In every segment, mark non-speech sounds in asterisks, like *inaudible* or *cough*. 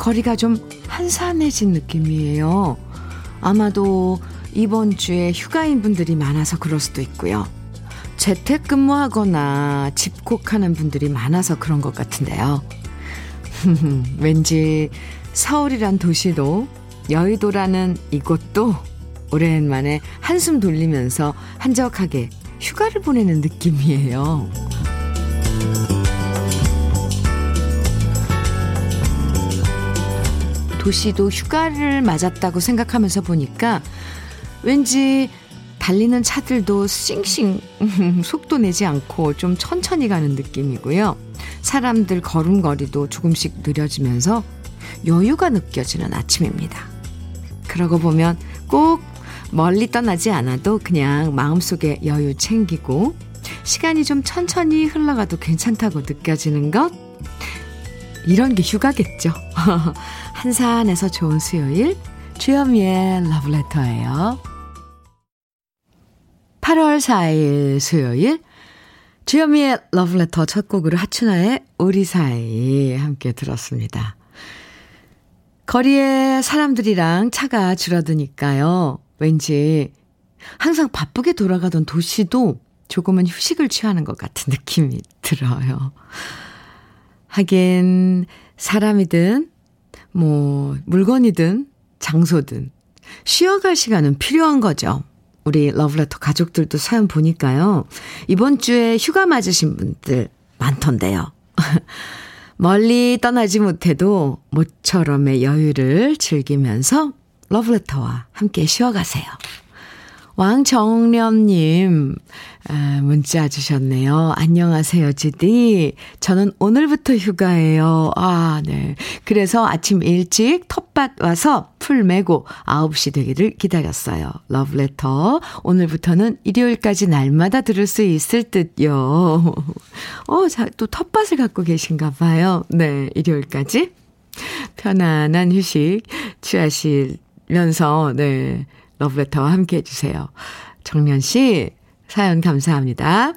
거리가 좀 한산해진 느낌이에요. 아마도 이번 주에 휴가인 분들이 많아서 그럴 수도 있고요. 재택근무하거나 집콕하는 분들이 많아서 그런 것 같은데요. *laughs* 왠지 서울이란 도시도 여의도라는 이곳도 오랜만에 한숨 돌리면서 한적하게 휴가를 보내는 느낌이에요. 도시도 휴가를 맞았다고 생각하면서 보니까 왠지 달리는 차들도 싱싱 *laughs* 속도 내지 않고 좀 천천히 가는 느낌이고요. 사람들 걸음걸이도 조금씩 느려지면서 여유가 느껴지는 아침입니다. 그러고 보면 꼭 멀리 떠나지 않아도 그냥 마음속에 여유 챙기고 시간이 좀 천천히 흘러가도 괜찮다고 느껴지는 것? 이런 게 휴가겠죠. *laughs* 한산해서 좋은 수요일 주현미의 러브레터예요. 8월 4일 수요일 주현미의 러브레터 첫 곡으로 하춘아의 우리 사이 함께 들었습니다. 거리에 사람들이랑 차가 줄어드니까요. 왠지 항상 바쁘게 돌아가던 도시도 조금은 휴식을 취하는 것 같은 느낌이 들어요. 하긴 사람이든 뭐 물건이든 장소든 쉬어갈 시간은 필요한 거죠. 우리 러브레터 가족들도 사연 보니까요. 이번 주에 휴가 맞으신 분들 많던데요. *laughs* 멀리 떠나지 못해도 모처럼의 여유를 즐기면서 러브레터와 함께 쉬어가세요. 왕정렴님, 문자 주셨네요. 안녕하세요, 지디. 저는 오늘부터 휴가예요. 아, 네. 그래서 아침 일찍 텃밭 와서 풀 메고 9시 되기를 기다렸어요. 러브레터. 오늘부터는 일요일까지 날마다 들을 수 있을 듯요. 어, 자, 또 텃밭을 갖고 계신가 봐요. 네, 일요일까지. 편안한 휴식 취하시면서, 네. 러브레터와 함께 해주세요. 정면 씨, 사연 감사합니다.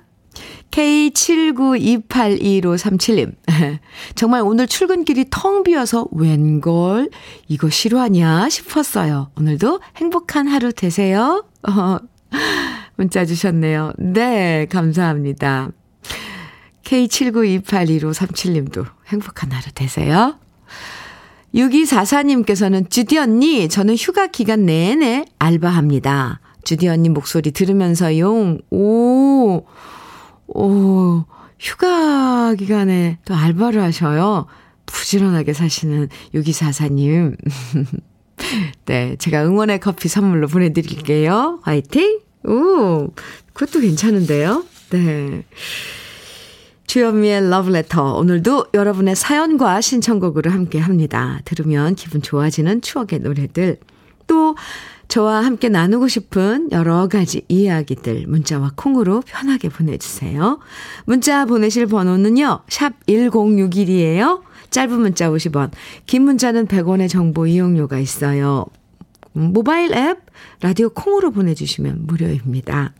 K79281537님. *laughs* 정말 오늘 출근길이 텅 비어서 웬걸, 이거 실화냐 싶었어요. 오늘도 행복한 하루 되세요. *laughs* 어, 문자 주셨네요. 네, 감사합니다. K79281537님도 행복한 하루 되세요. 6244님께서는 주디 언니, 저는 휴가 기간 내내 알바합니다. 주디 언니 목소리 들으면서용, 오, 오, 휴가 기간에 또 알바를 하셔요. 부지런하게 사시는 6244님. *laughs* 네, 제가 응원의 커피 선물로 보내드릴게요. 화이팅! 오, 그것도 괜찮은데요? 네. 주현미의 러브레터. 오늘도 여러분의 사연과 신청곡으로 함께 합니다. 들으면 기분 좋아지는 추억의 노래들. 또, 저와 함께 나누고 싶은 여러 가지 이야기들 문자와 콩으로 편하게 보내주세요. 문자 보내실 번호는요. 샵 1061이에요. 짧은 문자 50원, 긴 문자는 100원의 정보 이용료가 있어요. 모바일 앱, 라디오 콩으로 보내주시면 무료입니다.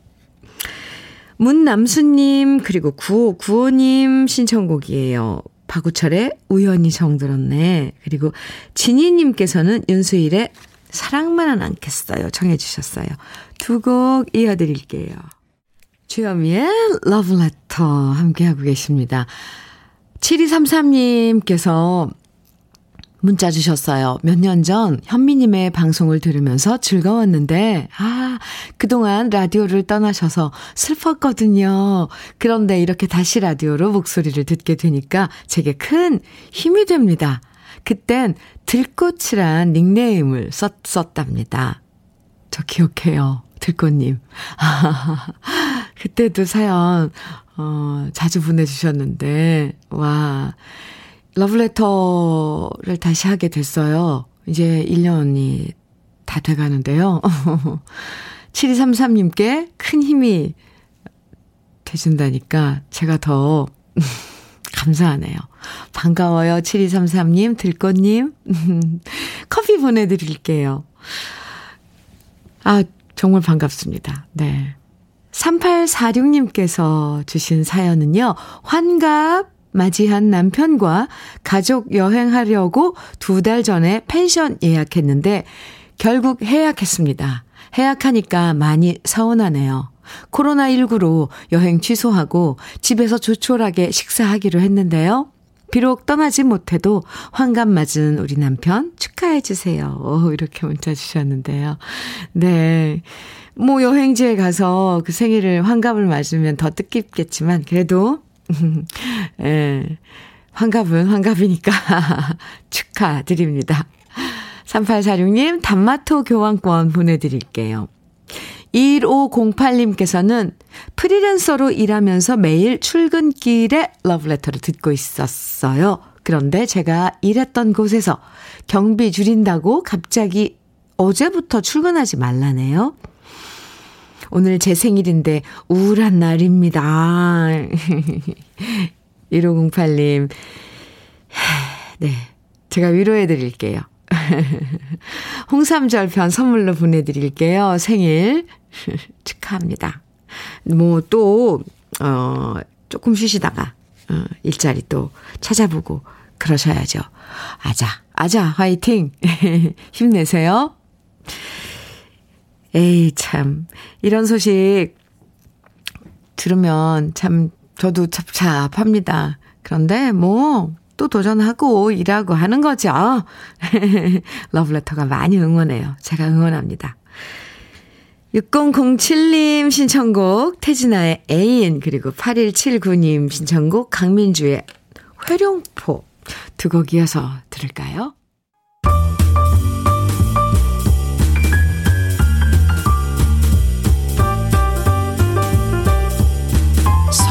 문남수님, 그리고 9595님 신청곡이에요. 박우철의 우연히 정들었네. 그리고 진희님께서는 윤수일의 사랑만은 않겠어요. 청해주셨어요. 두 곡 이어드릴게요. 주현미의 러브레터 함께하고 계십니다. 7233님께서 문자 주셨어요. 몇 년 전 현미님의 방송을 들으면서 즐거웠는데, 아, 그동안 라디오를 떠나셔서 슬펐거든요. 그런데 이렇게 다시 라디오로 목소리를 듣게 되니까 제게 큰 힘이 됩니다. 그땐 들꽃이란 닉네임을 썼었답니다. 저 기억해요. 들꽃님. 아, *laughs* 그때도 사연, 어, 자주 보내주셨는데, 와. 러브레터를 다시 하게 됐어요. 이제 1년이 다 돼가는데요. *laughs* 7233님께 큰 힘이 되신다니까 제가 더 *laughs* 감사하네요. 반가워요. 7233님, 들꽃님. *laughs* 커피 보내드릴게요. 아, 정말 반갑습니다. 네. 3846님께서 주신 사연은요, 환갑 맞이한 남편과 가족 여행하려고 두 달 전에 펜션 예약했는데 결국 해약했습니다. 해약하니까 많이 서운하네요. 코로나19로 여행 취소하고 집에서 조촐하게 식사하기로 했는데요. 비록 떠나지 못해도 환갑 맞은 우리 남편 축하해 주세요. 오, 이렇게 문자 주셨는데요. 네. 뭐 여행지에 가서 그 생일을 환갑을 맞으면 더 뜻깊겠지만 그래도 예. 환갑은 환갑이니까 *laughs* 축하드립니다. 3846님 단마토 교환권 보내드릴게요. 1508님께서는 프리랜서로 일하면서 매일 출근길에 러브레터를 듣고 있었어요. 그런데 제가 일했던 곳에서 경비 줄인다고 갑자기 어제부터 출근하지 말라네요. 오늘 제 생일인데 우울한 날입니다. *laughs* 1508님. 네. 제가 위로해 드릴게요. *laughs* 홍삼절편 선물로 보내드릴게요. 생일 *laughs* 축하합니다. 뭐 또, 어, 조금 쉬시다가, 어, 일자리 또 찾아보고 그러셔야죠. 아자, 아자, 화이팅! 힘내세요. 에이, 참. 이런 소식 들으면 참, 저도 찹찹합니다. 그런데 뭐, 또 도전하고 일하고 하는 거죠. *laughs* 러브레터가 많이 응원해요. 제가 응원합니다. 6007님 신청곡 태진아의 애인 그리고 8179님 신청곡 강민주의 회룡포 두 곡 이어서 들을까요?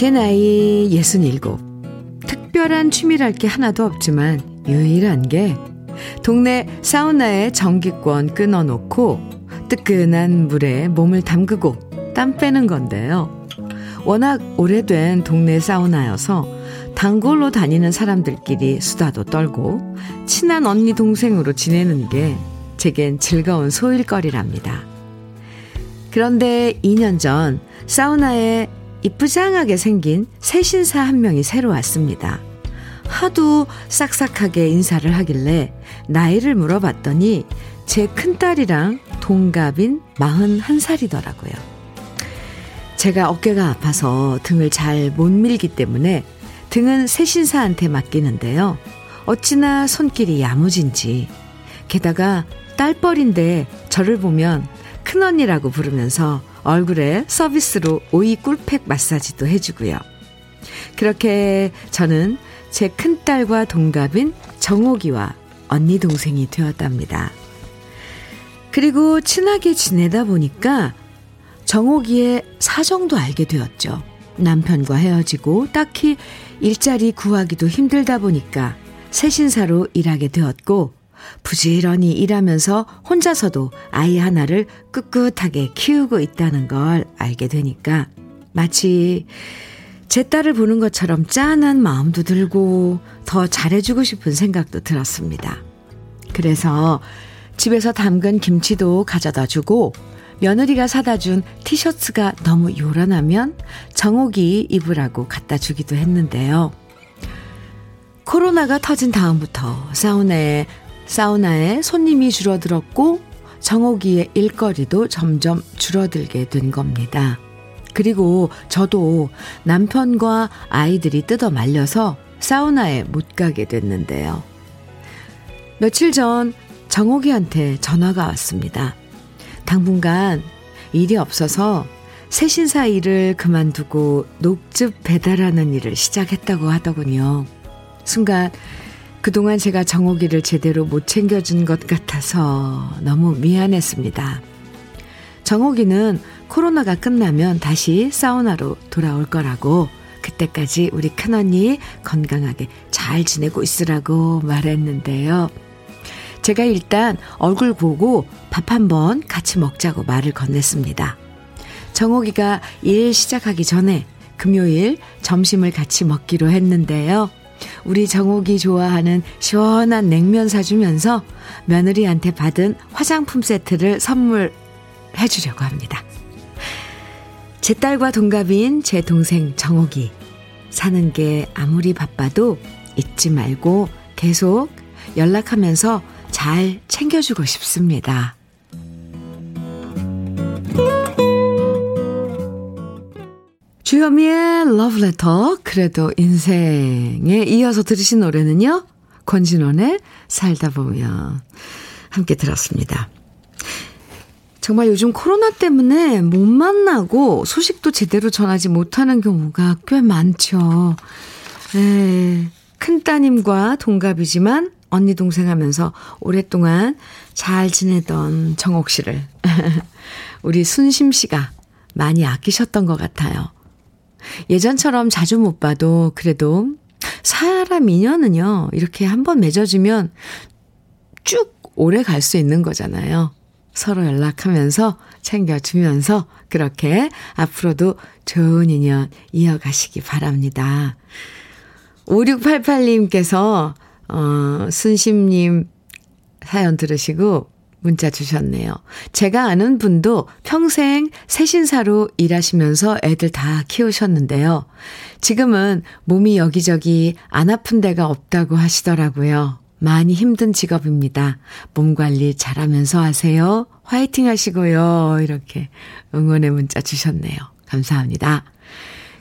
제 나이 67. 특별한 취미랄 게 하나도 없지만 유일한 게 동네 사우나에 전기권 끊어놓고 뜨끈한 물에 몸을 담그고 땀 빼는 건데요. 워낙 오래된 동네 사우나여서 단골로 다니는 사람들끼리 수다도 떨고 친한 언니 동생으로 지내는 게 제겐 즐거운 소일거리랍니다. 그런데 2년 전 사우나에 이쁘장하게 생긴 새 신사 한 명이 새로 왔습니다. 하도 싹싹하게 인사를 하길래 나이를 물어봤더니 제 큰딸이랑 동갑인 41살이더라고요. 제가 어깨가 아파서 등을 잘 못 밀기 때문에 등은 새 신사한테 맡기는데요. 어찌나 손길이 야무진지. 게다가 딸뻘인데 저를 보면 큰언니라고 부르면서 얼굴에 서비스로 오이 꿀팩 마사지도 해주고요. 그렇게 저는 제 큰딸과 동갑인 정옥이와 언니 동생이 되었답니다. 그리고 친하게 지내다 보니까 정옥이의 사정도 알게 되었죠. 남편과 헤어지고 딱히 일자리 구하기도 힘들다 보니까 새신사로 일하게 되었고 부지런히 일하면서 혼자서도 아이 하나를 꿋꿋하게 키우고 있다는 걸 알게 되니까 마치 제 딸을 보는 것처럼 짠한 마음도 들고 더 잘해주고 싶은 생각도 들었습니다. 그래서 집에서 담근 김치도 가져다 주고 며느리가 사다 준 티셔츠가 너무 요란하면 정옥이 입으라고 갖다 주기도 했는데요. 코로나가 터진 다음부터 사우나에 사우나에 손님이 줄어들었고 정옥이의 일거리도 점점 줄어들게 된 겁니다. 그리고 저도 남편과 아이들이 뜯어 말려서 사우나에 못 가게 됐는데요. 며칠 전 정옥이한테 전화가 왔습니다. 당분간 일이 없어서 새신사 일을 그만두고 녹즙 배달하는 일을 시작했다고 하더군요. 순간 그동안 제가 정옥이를 제대로 못 챙겨준 것 같아서 너무 미안했습니다. 정옥이는 코로나가 끝나면 다시 사우나로 돌아올 거라고 그때까지 우리 큰언니 건강하게 잘 지내고 있으라고 말했는데요. 제가 일단 얼굴 보고 밥 한번 같이 먹자고 말을 건넸습니다. 정옥이가 일 시작하기 전에 금요일 점심을 같이 먹기로 했는데요. 우리 정옥이 좋아하는 시원한 냉면 사주면서 며느리한테 받은 화장품 세트를 선물해 주려고 합니다. 제 딸과 동갑인 제 동생 정옥이 사는 게 아무리 바빠도 잊지 말고 계속 연락하면서 잘 챙겨주고 싶습니다. 주현미의 러브레터 그래도 인생에 이어서 들으신 노래는요. 권진원의 살다 보면 함께 들었습니다. 정말 요즘 코로나 때문에 못 만나고 소식도 제대로 전하지 못하는 경우가 꽤 많죠. 에, 큰 따님과 동갑이지만 언니 동생 하면서 오랫동안 잘 지내던 정옥 씨를 *laughs* 우리 순심 씨가 많이 아끼셨던 것 같아요. 예전처럼 자주 못 봐도 그래도 사람 인연은요, 이렇게 한번 맺어주면 쭉 오래 갈 수 있는 거잖아요. 서로 연락하면서 챙겨주면서 그렇게 앞으로도 좋은 인연 이어가시기 바랍니다. 5688님께서, 어, 순심님 사연 들으시고 문자 주셨네요. 제가 아는 분도 평생 세신사로 일하시면서 애들 다 키우셨는데요. 지금은 몸이 여기저기 안 아픈 데가 없다고 하시더라고요. 많이 힘든 직업입니다. 몸 관리 잘하면서 하세요. 화이팅 하시고요. 이렇게 응원의 문자 주셨네요. 감사합니다.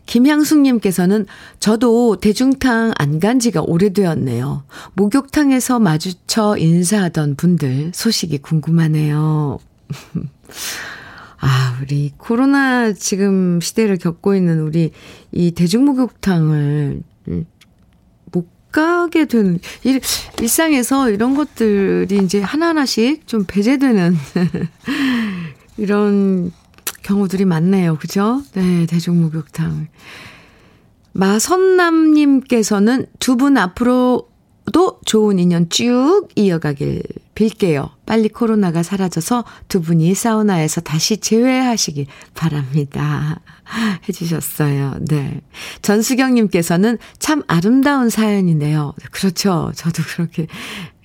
김향숙님께서는 저도 대중탕 안 간 지가 오래되었네요. 목욕탕에서 마주쳐 인사하던 분들 소식이 궁금하네요. *laughs* 아, 우리 코로나 지금 시대를 겪고 있는 우리 이 대중목욕탕을 못 가게 된 일, 일상에서 이런 것들이 이제 하나하나씩 좀 배제되는 *laughs* 이런 경우들이 많네요. 그죠? 네, 대중목욕탕. 마선남님께서는 두 분 앞으로 도 좋은 인연 쭉 이어가길 빌게요. 빨리 코로나가 사라져서 두 분이 사우나에서 다시 재회하시기 바랍니다. *laughs* 해주셨어요. 네. 전수경님께서는 참 아름다운 사연이네요. 그렇죠. 저도 그렇게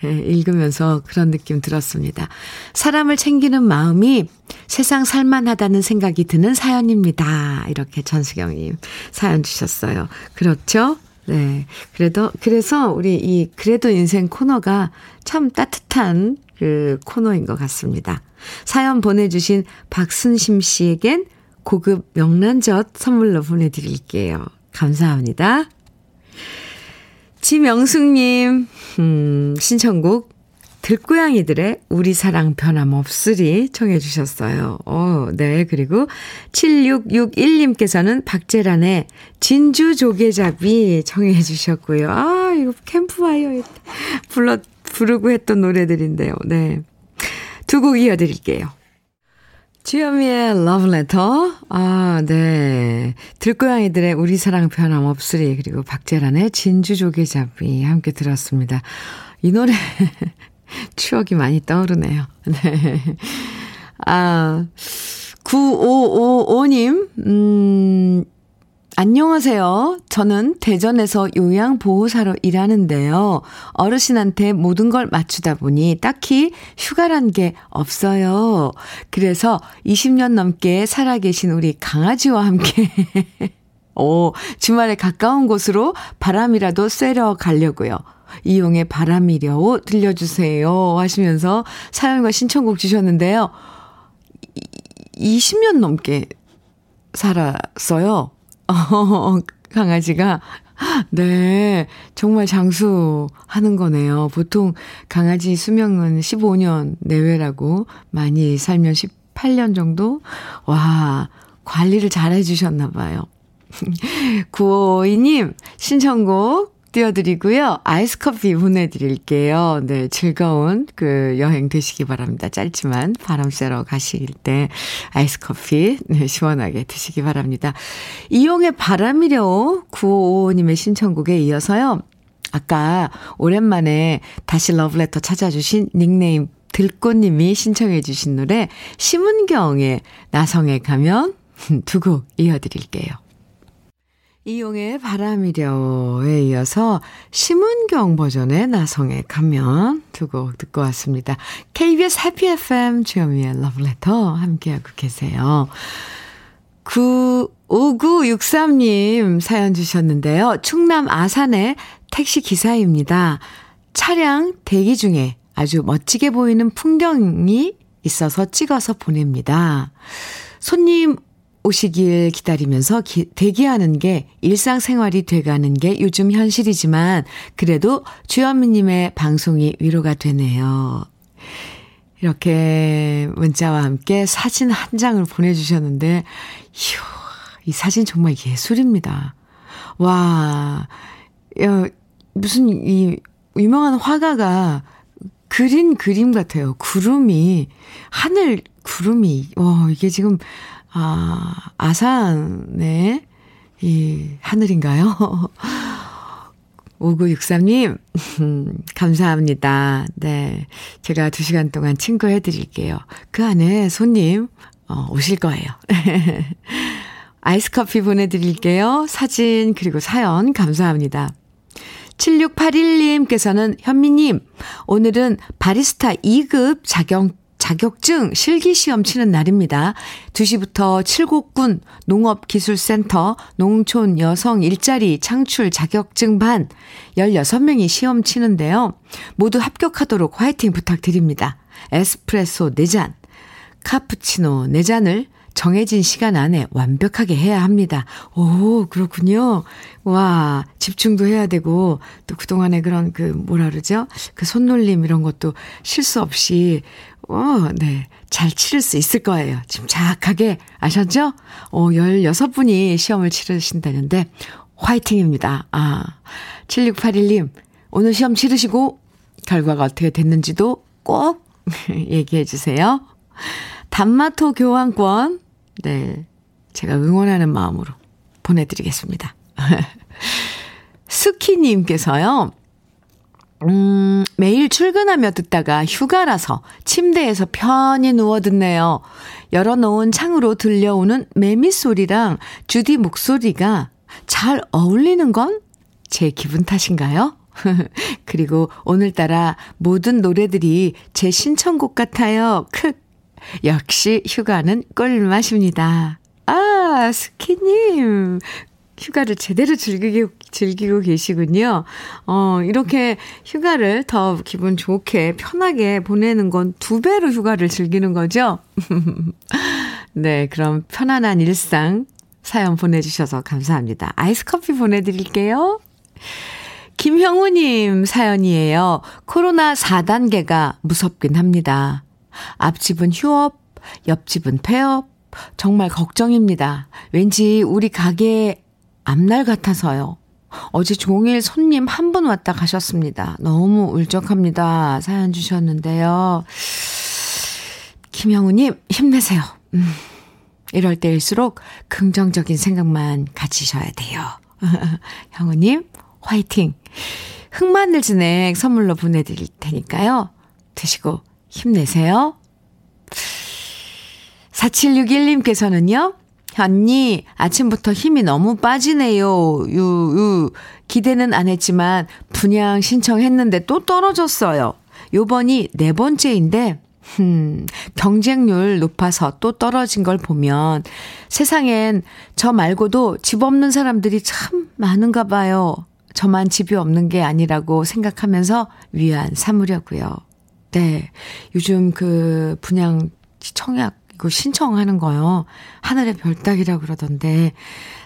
예, 읽으면서 그런 느낌 들었습니다. 사람을 챙기는 마음이 세상 살만하다는 생각이 드는 사연입니다. 이렇게 전수경님 사연 주셨어요. 그렇죠? 네. 그래도, 그래서 우리 이 그래도 인생 코너가 참 따뜻한 그 코너인 것 같습니다. 사연 보내주신 박순심 씨에겐 고급 명란젓 선물로 보내드릴게요. 감사합니다. 지명숙님, 음, 신청곡, 들고양이들의 우리 사랑 변함없으리 청해 주셨어요. 어, 네. 그리고 7661님께서는 박재란의 진주 조개잡이 청해 주셨고요. 아, 이거 캠프파이어 불러, 부르고 했던 노래들인데요. 네. 두 곡 이어 드릴게요. 주현미의 러브레터. 아, 네. 들고양이들의 우리 사랑 변함없으리. 그리고 박재란의 진주조개잡이 함께 들었습니다. 이 노래 *laughs* 추억이 많이 떠오르네요. *laughs* 네. 아, 9555님, 음, 안녕하세요. 저는 대전에서 요양보호사로 일하는데요. 어르신한테 모든 걸 맞추다 보니 딱히 휴가란 게 없어요. 그래서 20년 넘게 살아계신 우리 강아지와 함께 *laughs* 오, 주말에 가까운 곳으로 바람이라도 쐬러 가려고요. 이용의 바람이려오 들려주세요. 하시면서 사연과 신청곡 주셨는데요. 20년 넘게 살았어요. 어, *laughs* 강아지가. 네, 정말 장수하는 거네요. 보통 강아지 수명은 15년 내외라고 많이 살면 18년 정도? 와, 관리를 잘 해주셨나 봐요. *laughs* 9552님, 신청곡 띄워드리고요. 아이스 커피 보내드릴게요. 네, 즐거운 그 여행 되시기 바랍니다. 짧지만 바람 쐬러 가실 때 아이스 커피 네, 시원하게 드시기 바랍니다. 이용의 바람이려 9555님의 신청곡에 이어서요. 아까 오랜만에 다시 러브레터 찾아주신 닉네임 들꽃님이 신청해 주신 노래 심은경의 나성에 가면 두 곡 이어드릴게요. 이용의 바람이려에 이어서 심은경 버전의 나성에 가면 두 곡 듣고 왔습니다. KBS 해피 FM 주현미의 러브레터 함께하고 계세요. 5963님 사연 주셨는데요. 충남 아산의 택시 기사입니다. 차량 대기 중에 아주 멋지게 보이는 풍경이 있어서 찍어서 보냅니다. 손님 오시길 기다리면서 기, 대기하는 게 일상생활이 돼가는 게 요즘 현실이지만 그래도 주현미님의 방송이 위로가 되네요. 이렇게 문자와 함께 사진 한 장을 보내주셨는데, 휴, 이 사진 정말 예술입니다. 와, 야, 무슨 이 유명한 화가가 그린 그림 같아요. 구름이, 하늘 구름이, 와, 이게 지금 아, 아산의 이 하늘인가요? *laughs* 5963님, 음, *laughs* 감사합니다. 네. 제가 두 시간 동안 친구 해 드릴게요. 그 안에 손님, 어, 오실 거예요. *laughs* 아이스 커피 보내드릴게요. 사진, 그리고 사연, 감사합니다. 7681님께서는 현미님, 오늘은 바리스타 2급 자격 자격증 실기시험 치는 날입니다. 2시부터 칠곡군 농업기술센터 농촌 여성 일자리 창출 자격증 반 16명이 시험 치는데요. 모두 합격하도록 화이팅 부탁드립니다. 에스프레소 4잔, 카푸치노 4잔을 정해진 시간 안에 완벽하게 해야 합니다. 오, 그렇군요. 와, 집중도 해야 되고, 또 그동안에 그런 그, 뭐라 그러죠? 그 손놀림 이런 것도 실수 없이, 어, 네. 잘 치를 수 있을 거예요. 침착하게 아셨죠? 어, 16분이 시험을 치르신다는데, 화이팅입니다. 아, 7681님, 오늘 시험 치르시고, 결과가 어떻게 됐는지도 꼭 *laughs* 얘기해 주세요. 단마토 교환권 네. 제가 응원하는 마음으로 보내드리겠습니다. *laughs* 스키님께서요, 음, 매일 출근하며 듣다가 휴가라서 침대에서 편히 누워 듣네요. 열어놓은 창으로 들려오는 매미 소리랑 주디 목소리가 잘 어울리는 건 제 기분 탓인가요? *laughs* 그리고 오늘따라 모든 노래들이 제 신청곡 같아요. 크 역시 휴가는 꿀맛입니다. 아, 스키님. 휴가를 제대로 즐기고, 즐기고 계시군요. 어, 이렇게 휴가를 더 기분 좋게, 편하게 보내는 건 두 배로 휴가를 즐기는 거죠? *laughs* 네, 그럼 편안한 일상 사연 보내주셔서 감사합니다. 아이스 커피 보내드릴게요. 김형우님 사연이에요. 코로나 4단계가 무섭긴 합니다. 앞집은 휴업, 옆집은 폐업. 정말 걱정입니다. 왠지 우리 가게 앞날 같아서요. 어제 종일 손님 한 분 왔다 가셨습니다. 너무 울적합니다. 사연 주셨는데요. 김영우님, 힘내세요. 음, 이럴 때일수록 긍정적인 생각만 가지셔야 돼요. *laughs* 형우님, 화이팅! 흑마늘 진액 선물로 보내드릴 테니까요. 드시고 힘내세요. 4761님께서는요, 현니, 아침부터 힘이 너무 빠지네요. 유, 유. 기대는 안 했지만, 분양 신청했는데 또 떨어졌어요. 요번이 네 번째인데, 음, 경쟁률 높아서 또 떨어진 걸 보면 세상엔 저 말고도 집 없는 사람들이 참 많은가 봐요. 저만 집이 없는 게 아니라고 생각하면서 위안 삼으려고요. 네. 요즘 그 분양 청약 이거 신청하는 거요. 하늘의 별 따기라 그러던데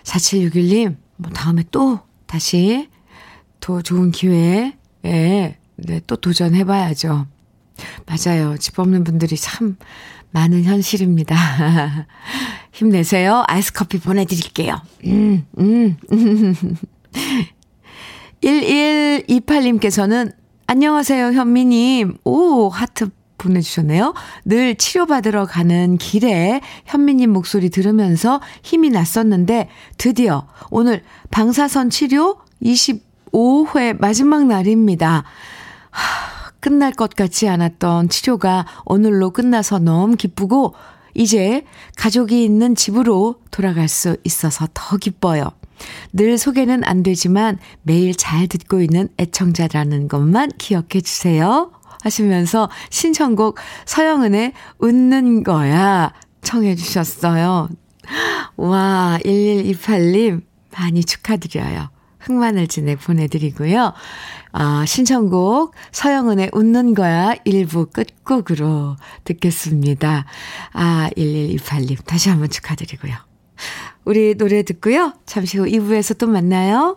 4761님 뭐 다음에 또 다시 더 좋은 기회에 네, 또 도전해 봐야죠. 맞아요. 집 없는 분들이 참 많은 현실입니다. *laughs* 힘내세요. 아이스 커피 보내 드릴게요. 음. 음. *laughs* 1128님께서는 안녕하세요, 현미님. 오, 하트 보내주셨네요. 늘 치료받으러 가는 길에 현미님 목소리 들으면서 힘이 났었는데 드디어 오늘 방사선 치료 25회 마지막 날입니다. 하, 끝날 것 같지 않았던 치료가 오늘로 끝나서 너무 기쁘고 이제 가족이 있는 집으로 돌아갈 수 있어서 더 기뻐요. 늘 소개는 안 되지만 매일 잘 듣고 있는 애청자라는 것만 기억해 주세요. 하시면서 신청곡 서영은의 웃는 거야 청해 주셨어요. 와, 1128님 많이 축하드려요. 흑마늘 진액 보내드리고요. 아, 신청곡 서영은의 웃는 거야 일부 끝곡으로 듣겠습니다. 아, 1128님 다시 한번 축하드리고요. 우리 노래 듣고요. 잠시 후 2부에서 또 만나요.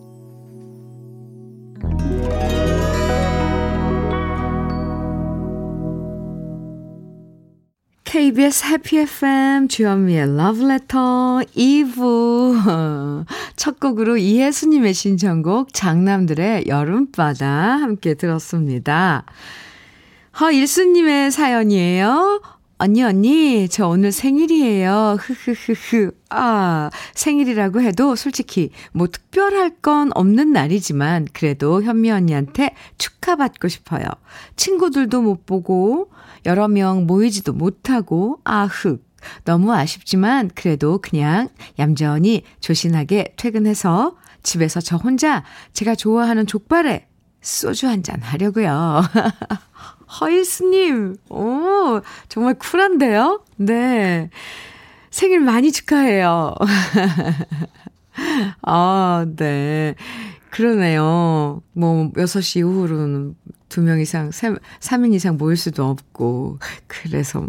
KBS 해피 FM 주현미의 Love Letter 2부 *laughs* 첫 곡으로 이혜수님의 신청곡 장남들의 여름바다 함께 들었습니다. 허일수님의 사연이에요. 언니, 언니, 저 오늘 생일이에요. 흐흐흐흐. 아, 생일이라고 해도 솔직히 뭐 특별할 건 없는 날이지만 그래도 현미 언니한테 축하받고 싶어요. 친구들도 못 보고 여러 명 모이지도 못하고 아 흑. 너무 아쉽지만 그래도 그냥 얌전히 조신하게 퇴근해서 집에서 저 혼자 제가 좋아하는 족발에 소주 한 잔 하려고요. *laughs* 허일스님, 오, 정말 쿨한데요? 네. 생일 많이 축하해요. *laughs* 아, 네. 그러네요. 뭐, 6시 이후로는 2명 이상, 3, 3인 이상 모일 수도 없고, 그래서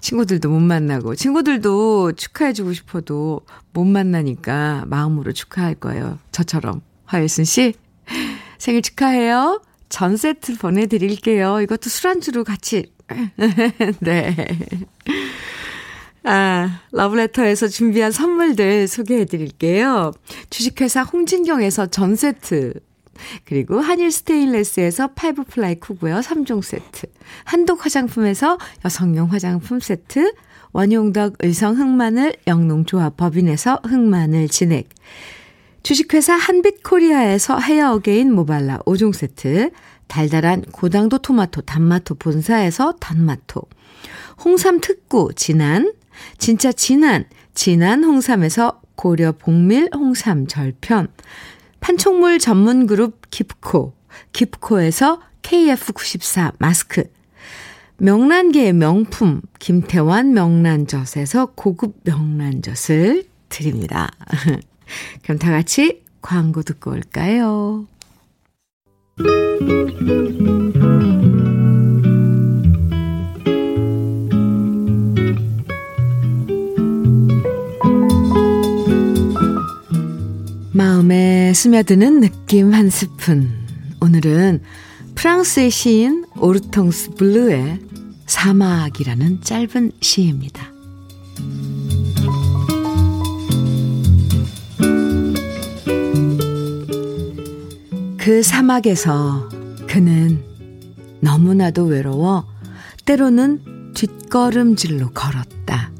친구들도 못 만나고, 친구들도 축하해주고 싶어도 못 만나니까 마음으로 축하할 거예요. 저처럼. 화일순 씨, 생일 축하해요. 전 세트 보내드릴게요. 이것도 술안주로 같이. *laughs* 네. 아, 러브레터에서 준비한 선물들 소개해 드릴게요. 주식회사 홍진경에서 전 세트. 그리고 한일 스테인레스에서 five ply 쿠고요 3종 세트. 한독 화장품에서 여성용 화장품 세트. 원용덕 의성 흑마늘 영농조합 법인에서 흑마늘 진액. 주식회사 한빛코리아에서 헤어 어게인 모발라 5종 세트, 달달한 고당도 토마토 단마토 본사에서 단마토, 홍삼 특구 진한, 진짜 진한, 진한 홍삼에서 고려 복밀 홍삼 절편, 판촉물 전문 그룹 깁코, 깁코에서 KF94 마스크, 명란계의 명품 김태환 명란젓에서 고급 명란젓을 드립니다. *laughs* *laughs* 그럼 다 같이 광고 듣고 올까요? 마음에 스며드는 느낌 한 스푼. 오늘은 프랑스의 시인 오르통스 블루의 사막이라는 짧은 시입니다. 그 사막에서 그는 너무나도 외로워 때로는 뒷걸음질로 걸었다.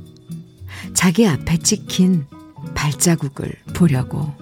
자기 앞에 찍힌 발자국을 보려고.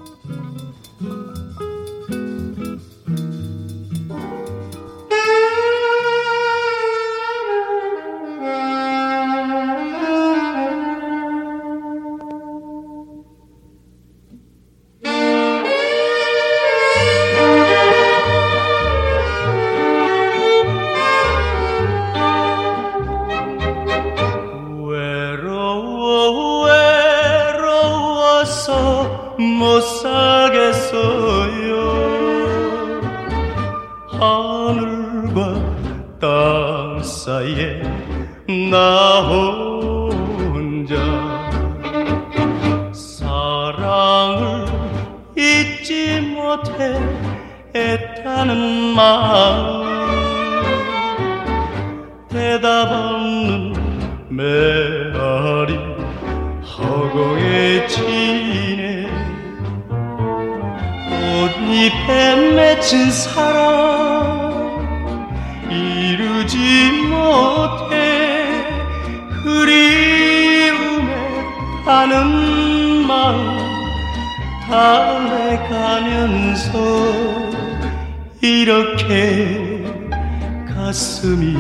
가슴이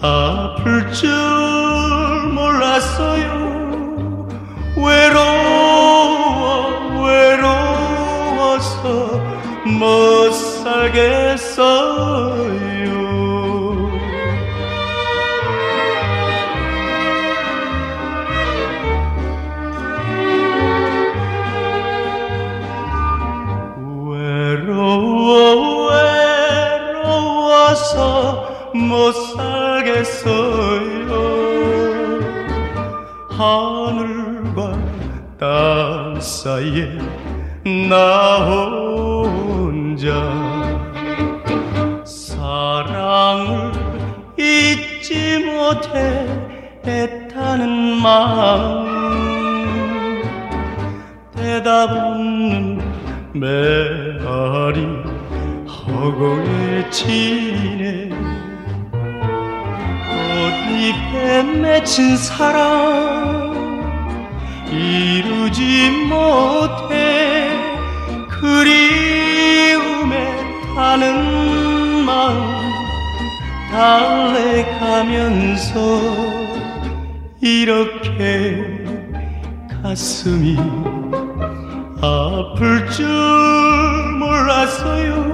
아플 줄 몰랐어요. 외로워 외로워서 못 살겠 맺힌 사랑 이루지 못해 그리움에 타는 마음 달래가면서 이렇게 가슴이 아플 줄 몰랐어요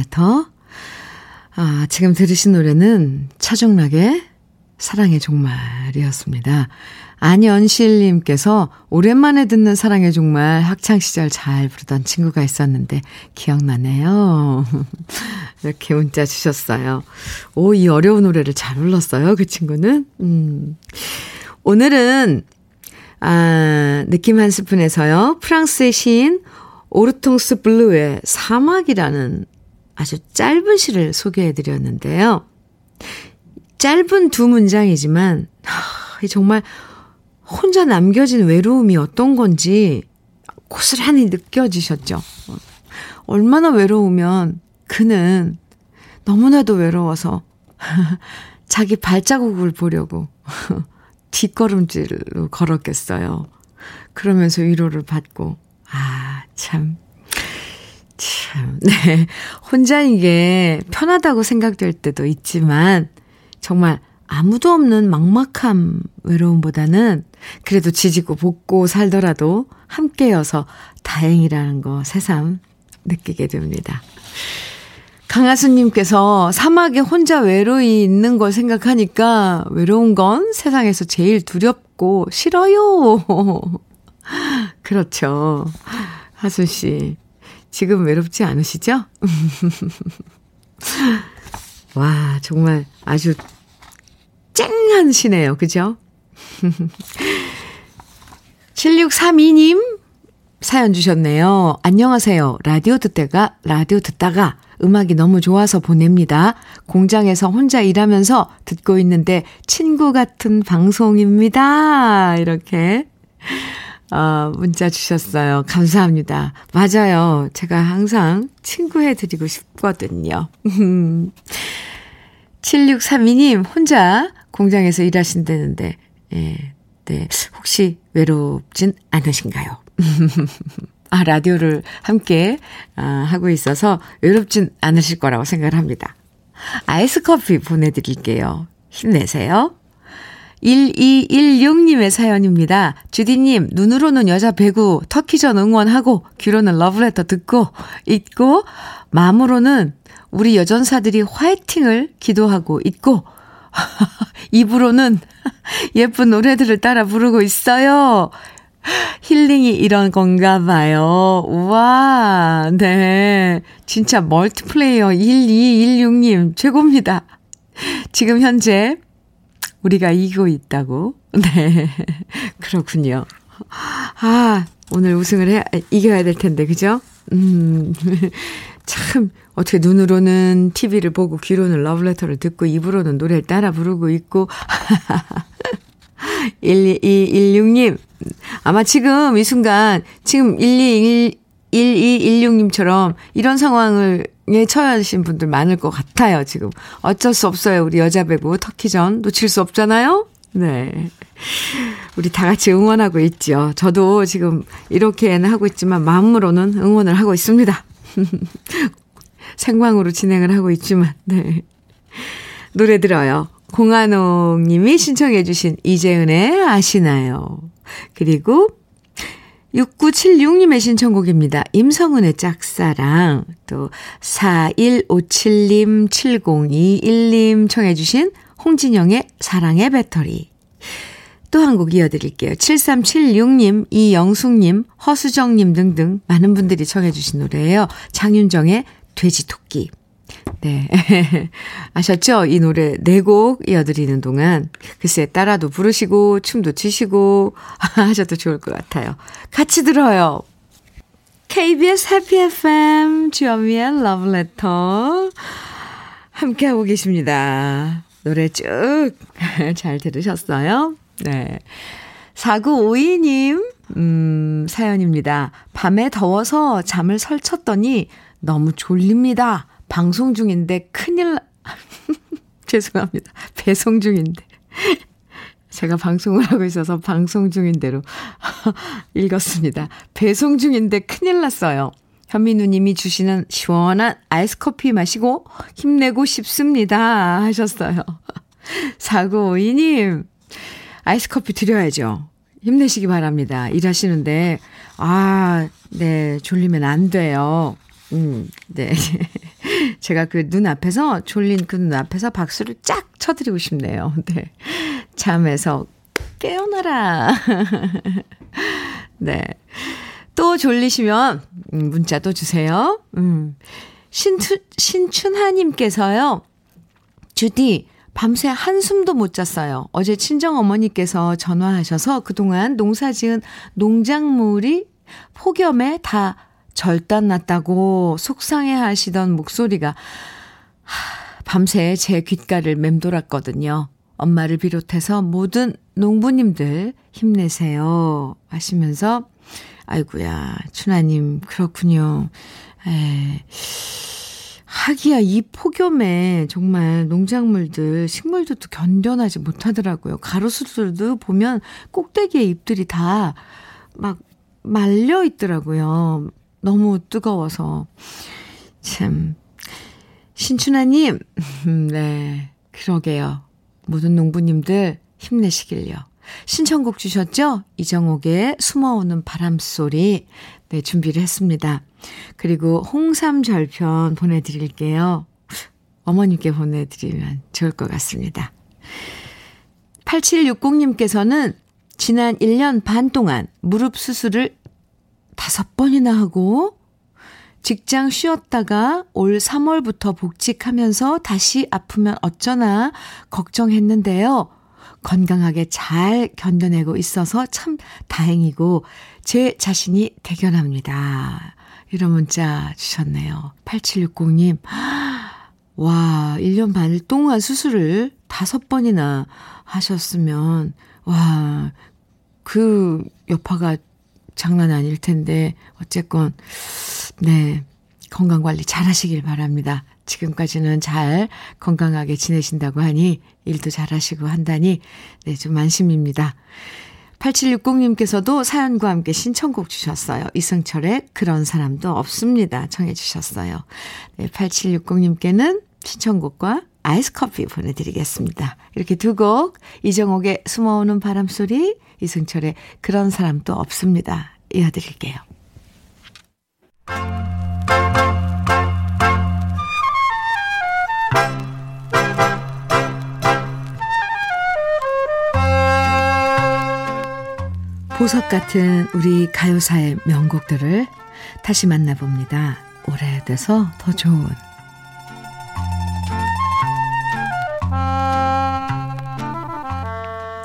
러브레터. 아, 지금 들으신 노래는 차중락의 사랑의 종말이었습니다. 안연실님께서 오랜만에 듣는 사랑의 종말 학창시절 잘 부르던 친구가 있었는데 기억나네요. *laughs* 이렇게 문자 주셨어요. 오, 이 어려운 노래를 잘 불렀어요. 그 친구는. 음. 오늘은, 아, 느낌 한 스푼에서요. 프랑스의 시인 오르통스 블루의 사막이라는 아주 짧은 시를 소개해 드렸는데요. 짧은 두 문장이지만, 하, 정말 혼자 남겨진 외로움이 어떤 건지 고스란히 느껴지셨죠? 얼마나 외로우면 그는 너무나도 외로워서 *laughs* 자기 발자국을 보려고 *laughs* 뒷걸음질로 걸었겠어요. 그러면서 위로를 받고, 아, 참. 참, *laughs* 네. 혼자인 게 편하다고 생각될 때도 있지만, 정말 아무도 없는 막막함 외로움보다는 그래도 지지고 볶고 살더라도 함께여서 다행이라는 거 새삼 느끼게 됩니다. 강하수님께서 사막에 혼자 외로이 있는 걸 생각하니까 외로운 건 세상에서 제일 두렵고 싫어요. *laughs* 그렇죠. 하수씨. 지금 외롭지 않으시죠? *laughs* 와, 정말 아주 쨍하시네요. 그죠? *laughs* 7632님 사연 주셨네요. 안녕하세요. 라디오 듣다가, 라디오 듣다가 음악이 너무 좋아서 보냅니다. 공장에서 혼자 일하면서 듣고 있는데 친구 같은 방송입니다. 이렇게, 어, 문자 주셨어요. 감사합니다. 맞아요. 제가 항상 친구 해드리고 싶거든요. *laughs* 7632님, 혼자 공장에서 일하신다는데, 예, 네. 혹시 외롭진 않으신가요? *laughs* 아, 라디오를 함께, 아, 하고 있어서 외롭진 않으실 거라고 생각을 합니다. 아이스 커피 보내드릴게요. 힘내세요. 1216님의 사연입니다. 주디님, 눈으로는 여자 배구 터키전 응원하고, 귀로는 러브레터 듣고, 있고, 마음으로는 우리 여전사들이 화이팅을 기도하고 있고, *laughs* 입으로는 *laughs* 예쁜 노래들을 따라 부르고 있어요. 힐링이 이런 건가 봐요. 우와, 네. 진짜 멀티플레이어 1216님, 최고입니다. 지금 현재 우리가 이기고 있다고. *laughs* 네. 그렇군요. 아, 오늘 우승을 해, 이겨야 될 텐데, 그죠? 음, *laughs* 참, 어떻게 눈으로는 TV를 보고 귀로는 러브레터를 듣고 입으로는 노래를 따라 부르고 있고. *laughs* 1216님, 아마 지금 이 순간, 지금 1216, 1216님처럼 이런 상황을 예, 처하신 분들 많을 것 같아요, 지금. 어쩔 수 없어요, 우리 여자 배구 터키전. 놓칠 수 없잖아요? 네. 우리 다 같이 응원하고 있죠. 저도 지금 이렇게는 하고 있지만 마음으로는 응원을 하고 있습니다. *laughs* 생방으로 진행을 하고 있지만, 네. 노래 들어요. 공한옥 님이 신청해 주신 이재은의 아시나요? 그리고 6976님의 신청곡입니다. 임성은의 짝사랑, 또 4157님, 7021님 청해 주신 홍진영의 사랑의 배터리. 또 한 곡 이어드릴게요. 7376님, 이영숙님, 허수정님 등등 많은 분들이 청해 주신 노래예요. 장윤정의 돼지토끼. 네. *laughs* 아셨죠? 이 노래 네 곡 이어드리는 동안 글쎄 따라도 부르시고 춤도 추시고 *laughs* 하셔도 좋을 것 같아요. 같이 들어요. KBS 해피 FM 주현미의 러브레터 함께하고 계십니다. 노래 쭉 *laughs* 잘 들으셨어요? 네. 4952님, 음, 사연입니다. 밤에 더워서 잠을 설쳤더니 너무 졸립니다. 방송 중인데 큰일 나, *laughs* 죄송합니다. 배송 중인데. 제가 방송을 하고 있어서 방송 중인 대로 *laughs* 읽었습니다. 배송 중인데 큰일 났어요. 현미 누님이 주시는 시원한 아이스 커피 마시고 힘내고 싶습니다. 하셨어요. *laughs* 4952님, 아이스 커피 드려야죠. 힘내시기 바랍니다. 일하시는데, 아, 네, 졸리면 안 돼요. 음, 네. 제가 그 눈 앞에서, 졸린 그 눈 앞에서 박수를 쫙 쳐드리고 싶네요. *laughs* 네. 잠에서 깨어나라. *laughs* 네. 또 졸리시면, 음, 문자 또 주세요. 음. 신춘, 신춘하님께서요, 주디, 밤새 한숨도 못 잤어요. 어제 친정 어머니께서 전화하셔서 그동안 농사 지은 농작물이 폭염에 다 절단 났다고 속상해 하시던 목소리가 밤새 제 귓가를 맴돌았거든요. 엄마를 비롯해서 모든 농부님들 힘내세요. 하시면서, 아이구야 춘하님, 그렇군요. 에, 하기야 이 폭염에 정말 농작물들, 식물들도 견뎌나지 못하더라고요. 가로수들도 보면 꼭대기에 잎들이 다 막 말려 있더라고요. 너무 뜨거워서. 참. 신춘하님, 네, 그러게요. 모든 농부님들 힘내시길요. 신청곡 주셨죠? 이정옥의 숨어오는 바람소리. 네, 준비를 했습니다. 그리고 홍삼 절편 보내드릴게요. 어머님께 보내드리면 좋을 것 같습니다. 8760님께서는 지난 1년 반 동안 무릎 수술을 다섯 번이나 하고 직장 쉬었다가 올 3월부터 복직하면서 다시 아프면 어쩌나 걱정했는데요. 건강하게 잘 견뎌내고 있어서 참 다행이고 제 자신이 대견합니다. 이런 문자 주셨네요. 8760님. 와, 1년 반 동안 수술을 다섯 번이나 하셨으면, 와, 그 여파가 장난 아닐 텐데, 어쨌건, 네, 건강 관리 잘 하시길 바랍니다. 지금까지는 잘 건강하게 지내신다고 하니, 일도 잘 하시고 한다니, 네, 좀 안심입니다. 8760님께서도 사연과 함께 신청곡 주셨어요. 이승철의 그런 사람도 없습니다. 청해 주셨어요. 네, 8760님께는 신청곡과 아이스 커피 보내드리겠습니다. 이렇게 두 곡, 이정옥의 숨어오는 바람소리, 이승철의 그런 사람도 없습니다. 이어드릴게요. 보석 같은 우리 가요사의 명곡들을 다시 만나봅니다. 오래돼서 더 좋은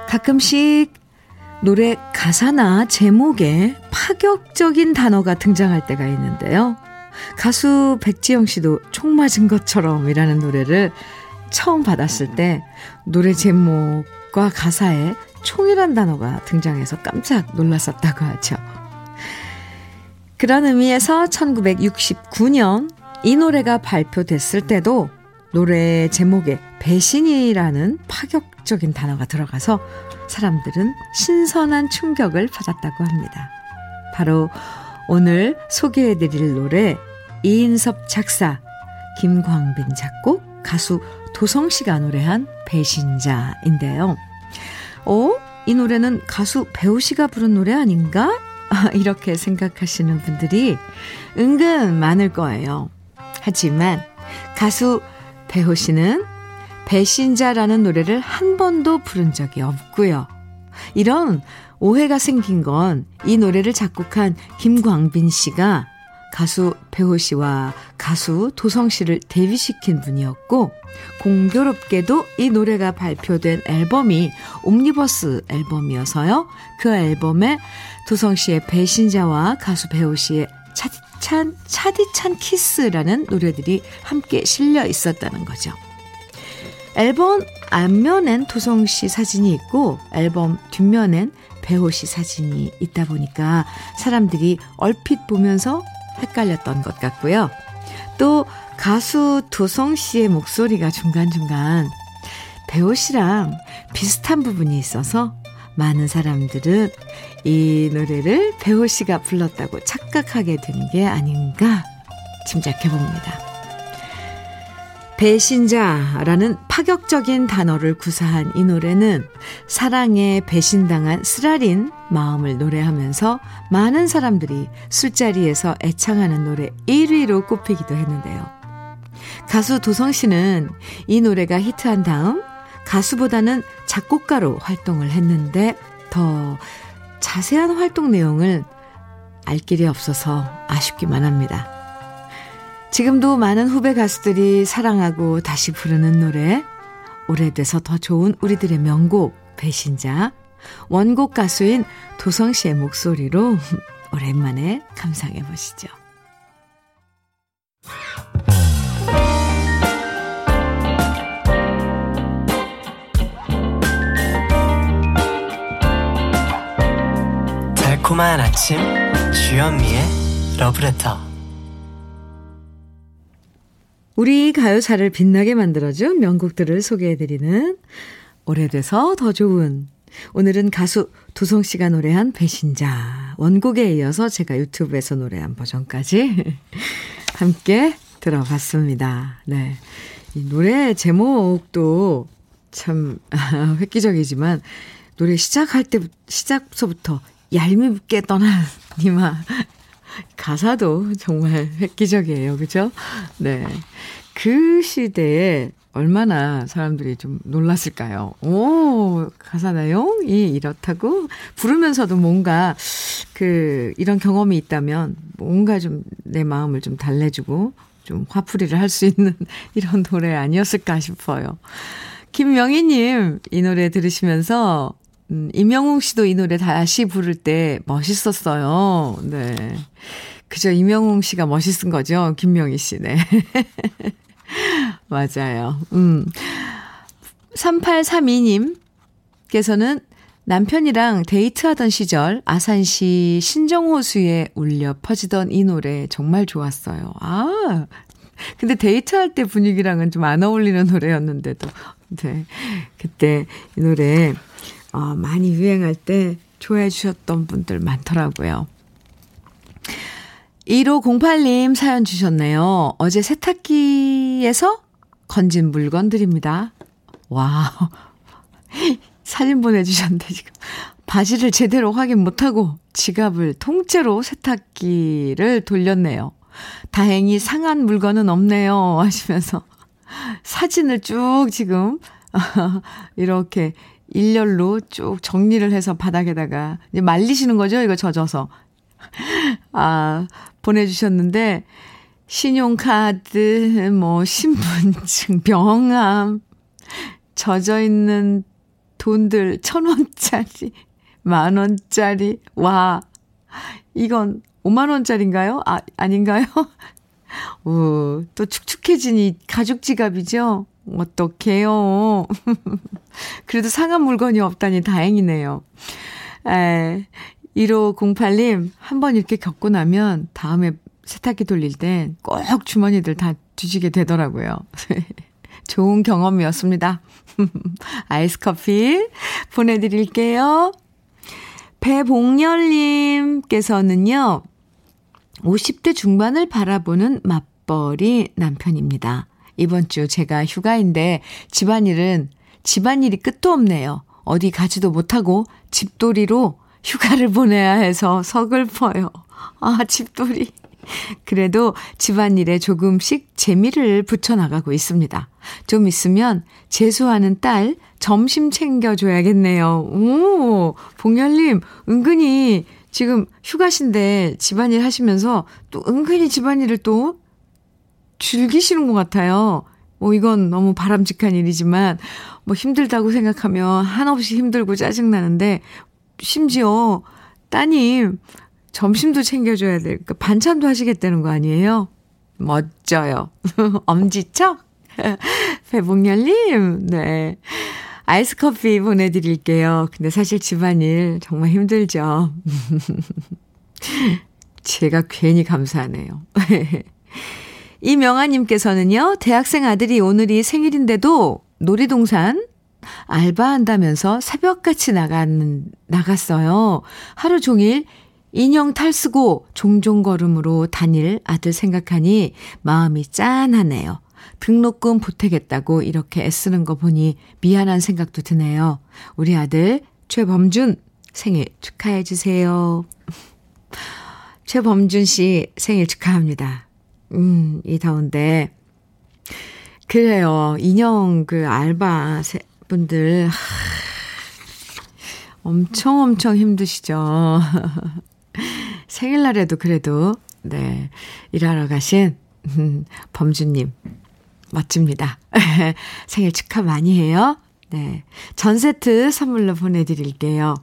가끔씩 노래 가사나 제목에 파격적인 단어가 등장할 때가 있는데요. 가수 백지영 씨도 총 맞은 것처럼이라는 노래를 처음 받았을 때 노래 제목과 가사에 총이란 단어가 등장해서 깜짝 놀랐었다고 하죠. 그런 의미에서 1969년 이 노래가 발표됐을 때도 노래 제목에 배신이라는 파격적인 단어가 들어가서 사람들은 신선한 충격을 받았다고 합니다. 바로 오늘 소개해드릴 노래 이인섭 작사, 김광빈 작곡, 가수 도성 씨가 노래한 배신자인데요. 어? 이 노래는 가수 배우 씨가 부른 노래 아닌가? *laughs* 이렇게 생각하시는 분들이 은근 많을 거예요. 하지만 가수 배우 씨는 배신자라는 노래를 한 번도 부른 적이 없고요. 이런 오해가 생긴 건 이 노래를 작곡한 김광빈 씨가 가수 배우 씨와 가수 도성 씨를 데뷔시킨 분이었고 공교롭게도 이 노래가 발표된 앨범이 옴니버스 앨범이어서요. 그 앨범에 도성 씨의 배신자와 가수 배호 씨의 차디찬 차디찬 키스라는 노래들이 함께 실려 있었다는 거죠. 앨범 앞면엔 도성 씨 사진이 있고 앨범 뒷면엔 배호 씨 사진이 있다 보니까 사람들이 얼핏 보면서 헷갈렸던 것 같고요. 또 가수 도성 씨의 목소리가 중간중간 배우 씨랑 비슷한 부분이 있어서 많은 사람들은 이 노래를 배우 씨가 불렀다고 착각하게 된 게 아닌가 짐작해 봅니다. 배신자라는 파격적인 단어를 구사한 이 노래는 사랑에 배신당한 쓰라린 마음을 노래하면서 많은 사람들이 술자리에서 애창하는 노래 1위로 꼽히기도 했는데요. 가수 도성 씨는 이 노래가 히트한 다음 가수보다는 작곡가로 활동을 했는데 더 자세한 활동 내용을 알 길이 없어서 아쉽기만 합니다. 지금도 많은 후배 가수들이 사랑하고 다시 부르는 노래, 오래돼서 더 좋은 우리들의 명곡, 배신자, 원곡 가수인 도성 씨의 목소리로 *laughs* 오랜만에 감상해 보시죠. 달콤한 아침 주현미의 러브레터 우리 가요사를 빛나게 만들어준 명곡들을 소개해드리는 오래돼서 더 좋은 오늘은 가수 도성 씨가 노래한 배신자 원곡에 이어서 제가 유튜브에서 노래한 버전까지 *laughs* 함께 들어봤습니다. 네. 이 노래 제목도 참 *laughs* 획기적이지만 노래 시작할 때 시작서부터 얄밉게 떠난 니마 *laughs* 가사도 정말 획기적이에요. 그죠? 네. 그 시대에 얼마나 사람들이 좀 놀랐을까요? 오, 가사 내용이 이렇다고? 부르면서도 뭔가 그, 이런 경험이 있다면 뭔가 좀 내 마음을 좀 달래주고 좀 화풀이를 할 수 있는 *laughs* 이런 노래 아니었을까 싶어요. 김명희님, 이 노래 들으시면서 음, 임영웅 씨도 이 노래 다시 부를 때 멋있었어요. 네. 그죠. 임영웅 씨가 멋있은 거죠. 김명희 씨, 네. *laughs* 맞아요. 음. 3832님께서는 남편이랑 데이트하던 시절 아산시 신정호수에 울려 퍼지던 이 노래 정말 좋았어요. 아, 근데 데이트할 때 분위기랑은 좀 안 어울리는 노래였는데도, 네. 그때 이 노래 어, 많이 유행할 때 좋아해 주셨던 분들 많더라고요. 1508님 사연 주셨네요. 어제 세탁기에서 건진 물건들입니다. 와 *laughs* 사진 보내주셨는데 지금 바지를 제대로 확인 못하고 지갑을 통째로 세탁기를 돌렸네요. 다행히 상한 물건은 없네요. 하시면서 사진을 쭉 지금 *laughs* 이렇게 일렬로 쭉 정리를 해서 바닥에다가 이제 말리시는 거죠? 이거 젖어서. *laughs* 아, 보내주셨는데, 신용카드, 뭐, 신분증, *laughs* 병함, 젖어 있는 돈들, 천 원짜리, 만 원짜리, 와, 이건 5만 원짜리인가요? 아, 아닌가요? *laughs* 오, 또 축축해진 이 가죽 지갑이죠? 어떡해요. *laughs* 그래도 상한 물건이 없다니 다행이네요. 에, 1508님, 한 번 이렇게 겪고 나면 다음에 세탁기 돌릴 땐 꼭 주머니들 다 뒤지게 되더라고요. *laughs* 좋은 경험이었습니다. *laughs* 아이스 커피 보내드릴게요. 배봉열님께서는요, 50대 중반을 바라보는 맞벌이 남편입니다. 이번 주 제가 휴가인데 집안일은 집안일이 끝도 없네요. 어디 가지도 못하고 집돌이로 휴가를 보내야 해서 서글퍼요. 아, 집돌이. 그래도 집안일에 조금씩 재미를 붙여나가고 있습니다. 좀 있으면 재수하는 딸 점심 챙겨줘야겠네요. 오, 봉열님, 은근히 지금 휴가신데 집안일 하시면서 또 은근히 집안일을 또 즐기시는 것 같아요. 뭐 이건 너무 바람직한 일이지만 뭐 힘들다고 생각하면 한없이 힘들고 짜증나는데 심지어 따님 점심도 챙겨줘야 될, 그 반찬도 하시겠다는 거 아니에요? 멋져요. *laughs* 엄지척? *laughs* 배봉열님, 네. 아이스 커피 보내드릴게요. 근데 사실 집안일 정말 힘들죠. *laughs* 제가 괜히 감사하네요. 이명아님께서는요, 대학생 아들이 오늘이 생일인데도 놀이동산 알바한다면서 새벽같이 나가는, 나갔어요. 하루 종일 인형 탈쓰고 종종 걸음으로 다닐 아들 생각하니 마음이 짠하네요. 등록금 보태겠다고 이렇게 애쓰는 거 보니 미안한 생각도 드네요. 우리 아들 최범준 생일 축하해 주세요. *laughs* 최범준 씨 생일 축하합니다. 음, 이 더운데. 그래요. 인형 그 알바 분들 엄청 엄청 힘드시죠. *laughs* 생일날에도 그래도 네 일하러 가신 음, *laughs* 범주님 멋집니다. *laughs* 생일 축하 많이 해요. 네. 전 세트 선물로 보내드릴게요.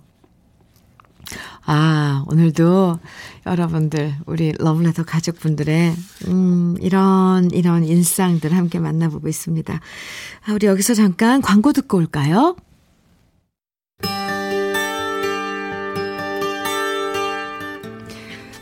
아, 오늘도 여러분들, 우리 러블레터 가족분들의, 음, 이런, 이런 일상들 함께 만나보고 있습니다. 아, 우리 여기서 잠깐 광고 듣고 올까요?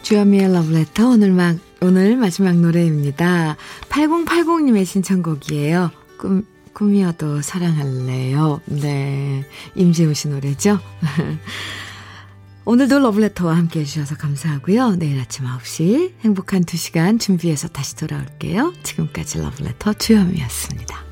주현미의 러브레터 오늘 막 오늘 마지막 노래입니다. 8080님의 신청곡이에요. 꿈 꿈이어도 사랑할래요. 네. 임지우 씨 노래죠. *laughs* 오늘도 러브레터와 함께 해주셔서 감사하고요. 내일 아침 9시 행복한 2시간 준비해서 다시 돌아올게요. 지금까지 러브레터 주현미였습니다.